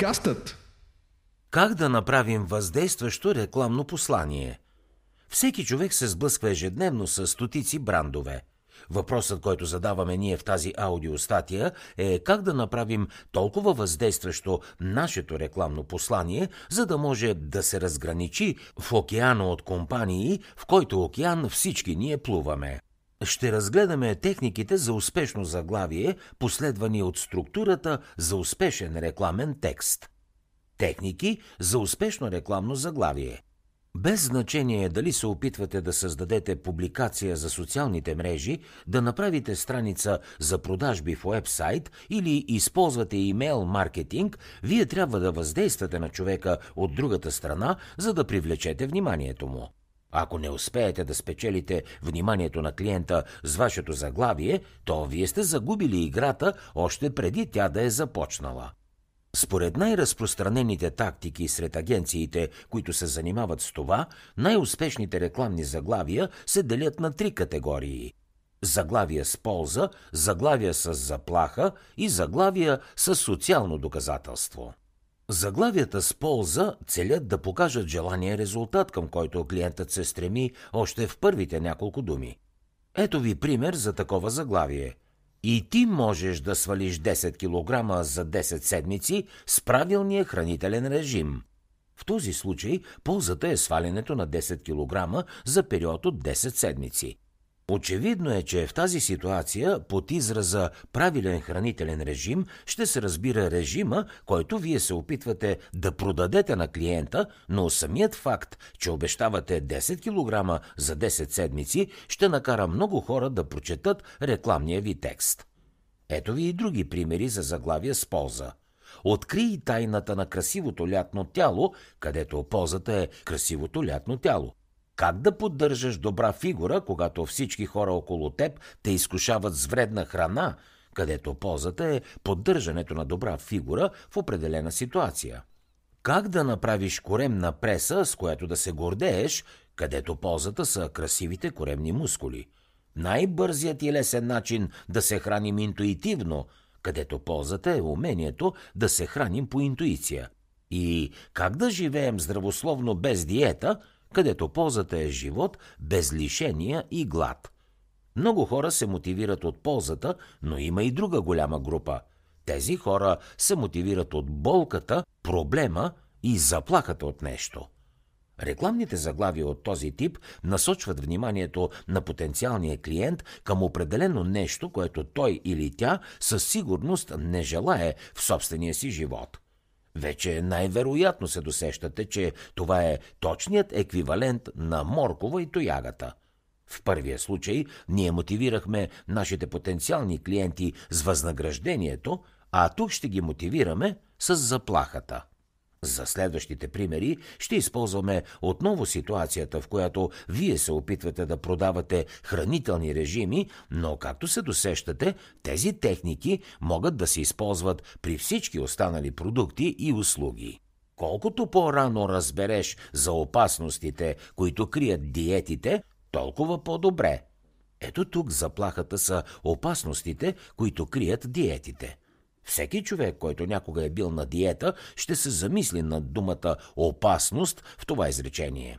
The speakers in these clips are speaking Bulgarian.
Подкастът Как да направим въздействащо рекламно послание? Всеки човек се сблъсква ежедневно с стотици брандове. Въпросът, който задаваме ние в тази аудиостатия е как да направим толкова въздействащо нашето рекламно послание, за да може да се разграничи в океана от компании, в който океан всички ние плуваме. Ще разгледаме техниките за успешно заглавие, последвани от структурата за успешен рекламен текст. Техники за успешно рекламно заглавие. Без значение дали се опитвате да създадете публикация за социалните мрежи, да направите страница за продажби в уебсайт или използвате имейл маркетинг, вие трябва да въздействате на човека от другата страна, за да привлечете вниманието му. Ако не успеете да спечелите вниманието на клиента с вашето заглавие, то вие сте загубили играта още преди тя да е започнала. Според най-разпространените тактики сред агенциите, които се занимават с това, най-успешните рекламни заглавия се делят на три категории. Заглавия с полза, заглавия с заплаха и заглавия с социално доказателство. Заглавията с полза целят да покажат желания резултат, към който клиентът се стреми още в първите няколко думи. Ето ви пример за такова заглавие. И ти можеш да свалиш 10 кг за 10 седмици с правилния хранителен режим. В този случай ползата е свалянето на 10 кг за период от 10 седмици. Очевидно е, че в тази ситуация под израза правилен хранителен режим ще се разбира режима, който вие се опитвате да продадете на клиента, но самият факт, че обещавате 10 кг за 10 седмици, ще накара много хора да прочетат рекламния ви текст. Ето ви и други примери за заглавия с полза. Открий тайната на красивото лятно тяло, където ползата е красивото лятно тяло. Как да поддържаш добра фигура, когато всички хора около теб те изкушават с вредна храна, където ползата е поддържането на добра фигура в определена ситуация? Как да направиш коремна преса, с която да се гордееш, където ползата са красивите коремни мускули? Най-бързият и лесен начин да се храним интуитивно, където ползата е умението да се храним по интуиция. И как да живеем здравословно без диета – където ползата е живот без лишения и глад. Много хора се мотивират от ползата, но има и друга голяма група. Тези хора се мотивират от болката, проблема и заплахата от нещо. Рекламните заглавия от този тип насочват вниманието на потенциалния клиент към определено нещо, което той или тя със сигурност не желае в собствения си живот – вече най-вероятно се досещате, че това е точният еквивалент на моркова и тоягата. В първия случай ние мотивирахме нашите потенциални клиенти с възнаграждението, а тук ще ги мотивираме с заплахата. За следващите примери ще използваме отново ситуацията, в която вие се опитвате да продавате хранителни режими, но както се досещате, тези техники могат да се използват при всички останали продукти и услуги. Колкото по-рано разбереш за опасностите, които крият диетите, толкова по-добре. Ето тук заплахата са опасностите, които крият диетите. Всеки човек, който някога е бил на диета, ще се замисли над думата опасност в това изречение.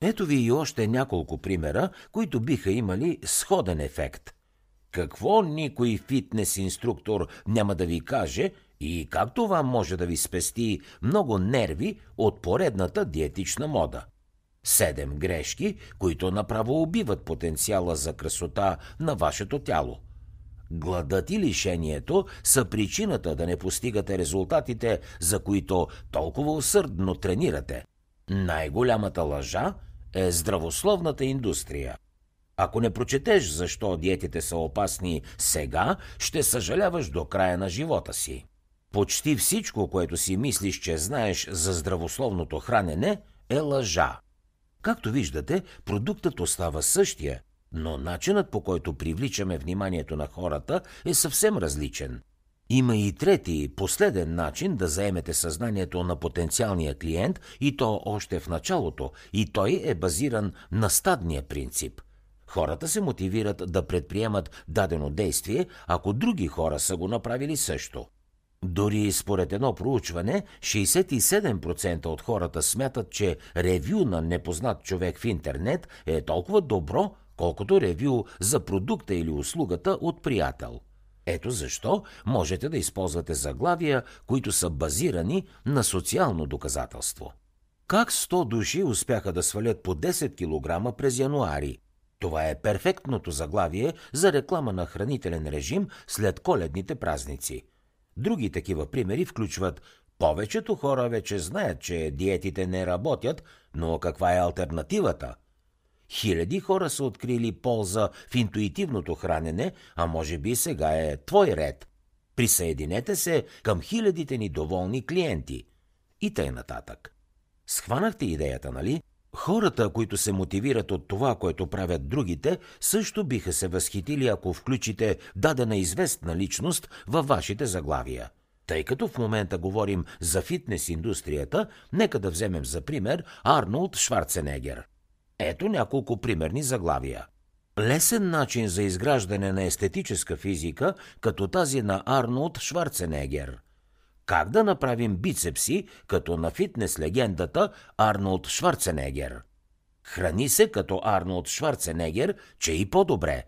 Ето ви и още няколко примера, които биха имали сходен ефект. Какво никой фитнес инструктор няма да ви каже и как това може да ви спести много нерви от поредната диетична мода? Седем грешки, които направо убиват потенциала за красота на вашето тяло – Гладът и лишението са причината да не постигате резултатите, за които толкова усърдно тренирате. Най-голямата лъжа е здравословната индустрия. Ако не прочетеш защо диетите са опасни сега, ще съжаляваш до края на живота си. Почти всичко, което си мислиш, че знаеш за здравословното хранене, е лъжа. Както виждате, продуктът остава същия – но начинът по който привличаме вниманието на хората е съвсем различен. Има и трети, последен начин да заемете съзнанието на потенциалния клиент и то още в началото, и той е базиран на стадния принцип. Хората се мотивират да предприемат дадено действие, ако други хора са го направили също. Дори според едно проучване, 67% от хората смятат, че ревю на непознат човек в интернет е толкова добро, колкото ревю за продукта или услугата от приятел. Ето защо можете да използвате заглавия, които са базирани на социално доказателство. Как 100 души успяха да свалят по 10 кг през януари? Това е перфектното заглавие за реклама на хранителен режим след коледните празници. Други такива примери включват повечето хора вече знаят, че диетите не работят, но каква е альтернативата? Хиляди хора са открили полза в интуитивното хранене, а може би сега е твой ред. Присъединете се към хилядите ни доволни клиенти. И тъй нататък. Схванахте идеята, нали? Хората, които се мотивират от това, което правят другите, също биха се възхитили, ако включите дадена известна личност във вашите заглавия. Тъй като в момента говорим за фитнес индустрията, нека да вземем за пример Арнолд Шварценегер. Ето няколко примерни заглавия. Лесен начин за изграждане на естетическа физика, като тази на Арнолд Шварценегер – как да направим бицепси, като на фитнес легендата Арнолд Шварценегер? Храни се като Арнолд Шварценегер, че и по-добре.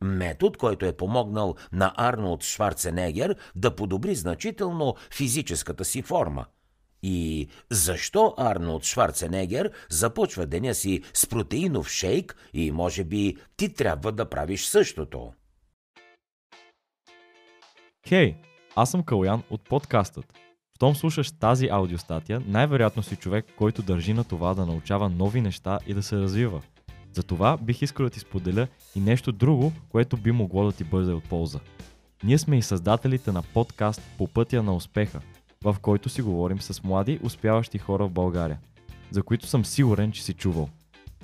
Метод, който е помогнал на Арнолд Шварценегер да подобри значително физическата си форма. И защо Арнолд Шварценегер започва деня си с протеинов шейк и може би ти трябва да правиш същото? Хей, hey, аз съм Калян от подкастът. Щом слушаш тази аудиостатия, най-вероятно си човек, който държи на това да научава нови неща и да се развива. Затова бих искал да ти споделя и нещо друго, което би могло да ти бъде от полза. Ние сме и създателите на подкаст По пътя на успеха, в който си говорим с млади, успяващи хора в България, за които съм сигурен, че си чувал.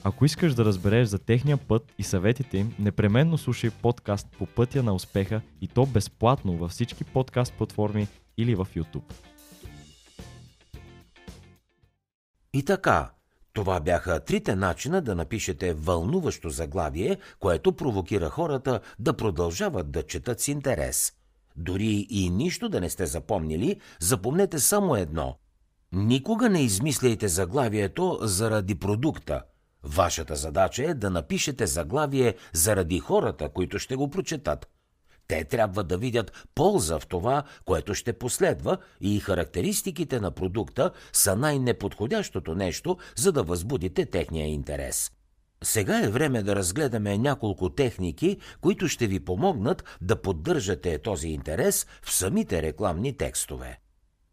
Ако искаш да разбереш за техния път и съветите им, непременно слушай подкаст по пътя на успеха и то безплатно във всички подкаст платформи или в YouTube. И така, това бяха трите начина да напишете вълнуващо заглавие, което провокира хората да продължават да четат с интерес. Дори и нищо да не сте запомнили, запомнете само едно. Никога не измисляйте заглавието заради продукта – Вашата задача е да напишете заглавие заради хората, които ще го прочетат. Те трябва да видят полза в това, което ще последва и характеристиките на продукта са най-неподходящото нещо, за да възбудите техния интерес. Сега е време да разгледаме няколко техники, които ще ви помогнат да поддържате този интерес в самите рекламни текстове.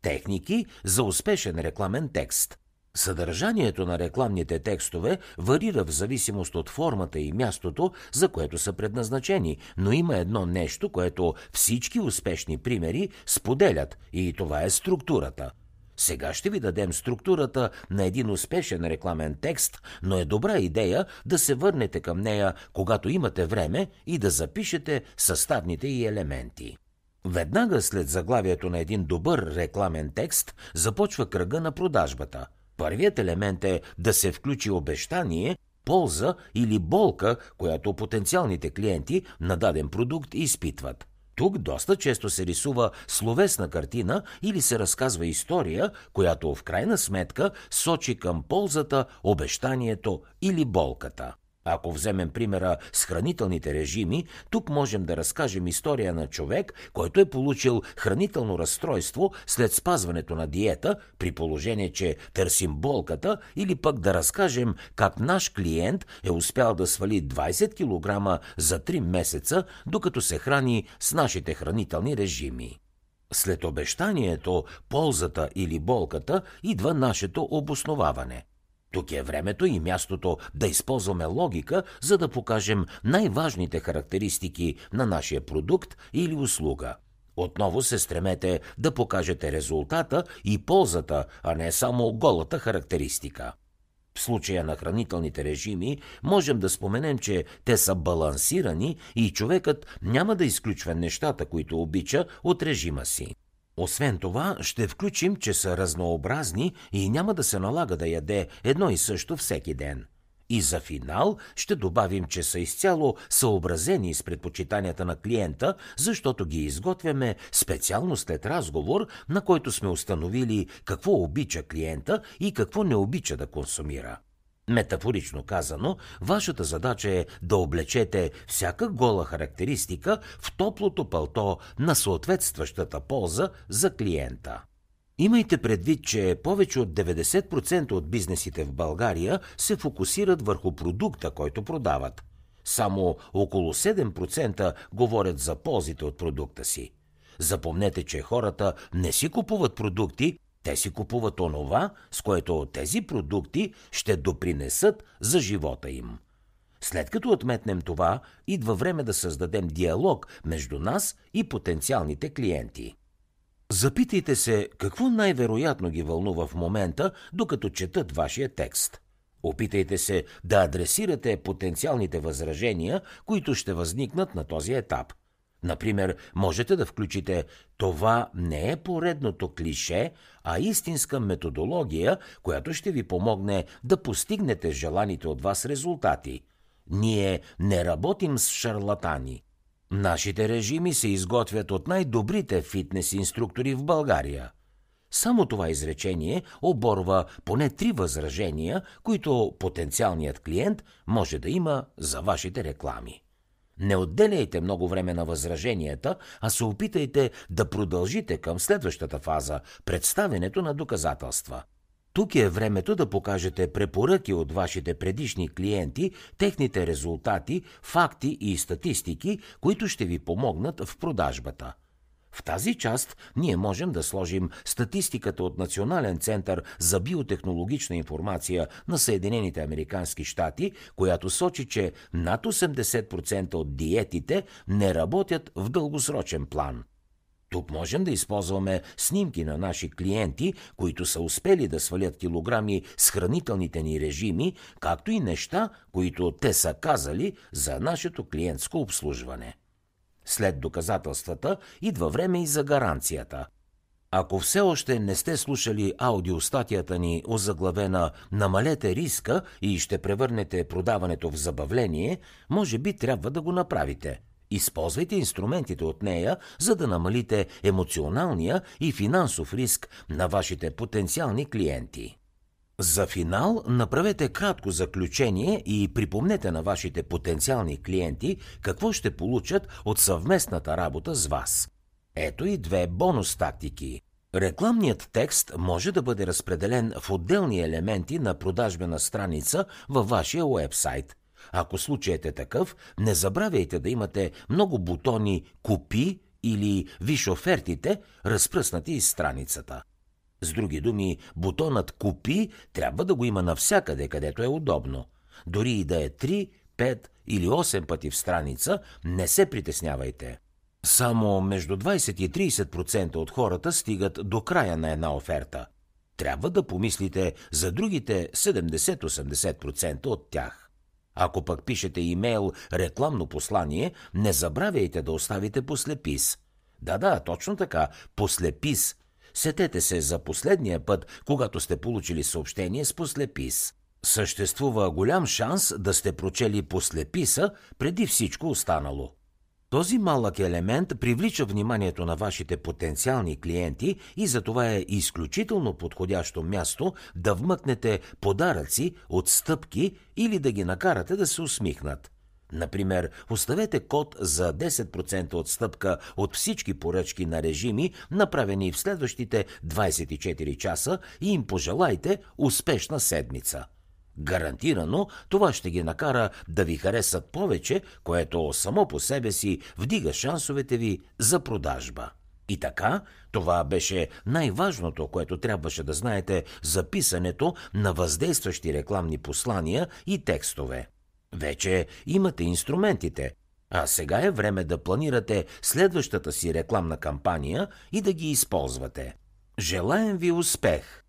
Техники за успешен рекламен текст. Съдържанието на рекламните текстове варира в зависимост от формата и мястото, за което са предназначени, но има едно нещо, което всички успешни примери споделят и това е структурата. Сега ще ви дадем структурата на един успешен рекламен текст, но е добра идея да се върнете към нея, когато имате време и да запишете съставните и елементи. Веднага след заглавието на един добър рекламен текст започва кръга на продажбата – Първият елемент е да се включи обещание, полза или болка, която потенциалните клиенти на даден продукт изпитват. Тук доста често се рисува словесна картина или се разказва история, която в крайна сметка сочи към ползата, обещанието или болката. Ако вземем примера с хранителните режими, тук можем да разкажем история на човек, който е получил хранително разстройство след спазването на диета, при положение, че търсим болката, или пък да разкажем как наш клиент е успял да свали 20 кг за 3 месеца, докато се храни с нашите хранителни режими. След обещанието, ползата или болката идва нашето обосноваване – тук е времето и мястото да използваме логика, за да покажем най-важните характеристики на нашия продукт или услуга. Отново се стремете да покажете резултата и ползата, а не само голата характеристика. В случая на хранителните режими можем да споменем, че те са балансирани и човекът няма да изключва нещата, които обича от режима си. Освен това, ще включим, че са разнообразни и няма да се налага да яде едно и също всеки ден. И за финал ще добавим, че са изцяло съобразени с предпочитанията на клиента, защото ги изготвяме специално след разговор, на който сме установили какво обича клиента и какво не обича да консумира. Метафорично казано, вашата задача е да облечете всяка гола характеристика в топлото пълто на съответстващата полза за клиента. Имайте предвид, че повече от 90% от бизнесите в България се фокусират върху продукта, който продават. Само около 7% говорят за ползите от продукта си. Запомнете, че хората не си купуват продукти, те си купуват онова, с което тези продукти ще допринесат за живота им. След като отметнем това, идва време да създадем диалог между нас и потенциалните клиенти. Запитайте се какво най-вероятно ги вълнува в момента, докато четат вашия текст. Опитайте се да адресирате потенциалните възражения, които ще възникнат на този етап. Например, можете да включите това не е поредното клише, а истинска методология, която ще ви помогне да постигнете желаните от вас резултати. Ние не работим с шарлатани. Нашите режими се изготвят от най-добрите фитнес инструктори в България. Само това изречение оборва поне три възражения, които потенциалният клиент може да има за вашите реклами. Не отделяйте много време на възраженията, а се опитайте да продължите към следващата фаза – представенето на доказателства. Тук е времето да покажете препоръки от вашите предишни клиенти, техните резултати, факти и статистики, които ще ви помогнат в продажбата. В тази част ние можем да сложим статистиката от Национален център за биотехнологична информация на Съединените Американски щати, която сочи, че над 80% от диетите не работят в дългосрочен план. Тук можем да използваме снимки на наши клиенти, които са успели да свалят килограми с хранителните ни режими, както и неща, които те са казали за нашето клиентско обслужване. След доказателствата идва време и за гаранцията. Ако все още не сте слушали аудиостатията ни озаглавена «Намалете риска» и ще превърнете продаването в забавление, може би трябва да го направите – Използвайте инструментите от нея, за да намалите емоционалния и финансов риск на вашите потенциални клиенти. За финал направете кратко заключение и припомнете на вашите потенциални клиенти какво ще получат от съвместната работа с вас. Ето и две бонус тактики. Рекламният текст може да бъде разпределен в отделни елементи на продажбена страница във вашия уебсайт. Ако случаят е такъв, не забравяйте да имате много бутони «Купи» или «Виж офертите», разпръснати из страницата. С други думи, бутонът «Купи» трябва да го има навсякъде, където е удобно. Дори и да е 3, 5 или 8 пъти в страница, не се притеснявайте. Само между 20 и 30% от хората стигат до края на една оферта. Трябва да помислите за другите 70-80% от тях. Ако пък пишете имейл рекламно послание, не забравяйте да оставите послепис. Да-да, точно така, послепис. Сетете се за последния път, когато сте получили съобщение с послепис. Съществува голям шанс да сте прочели послеписа преди всичко останало. Този малък елемент привлича вниманието на вашите потенциални клиенти и затова е изключително подходящо място да вмъкнете подаръци, отстъпки или да ги накарате да се усмихнат. Например, оставете код за 10% отстъпка от всички поръчки на режими, направени в следващите 24 часа и им пожелайте успешна седмица. Гарантирано това ще ги накара да ви харесат повече, което само по себе си вдига шансовете ви за продажба. И така, това беше най-важното, което трябваше да знаете за писането на въздействащи рекламни послания и текстове. Вече имате инструментите, а сега е време да планирате следващата си рекламна кампания и да ги използвате. Желаем ви успех!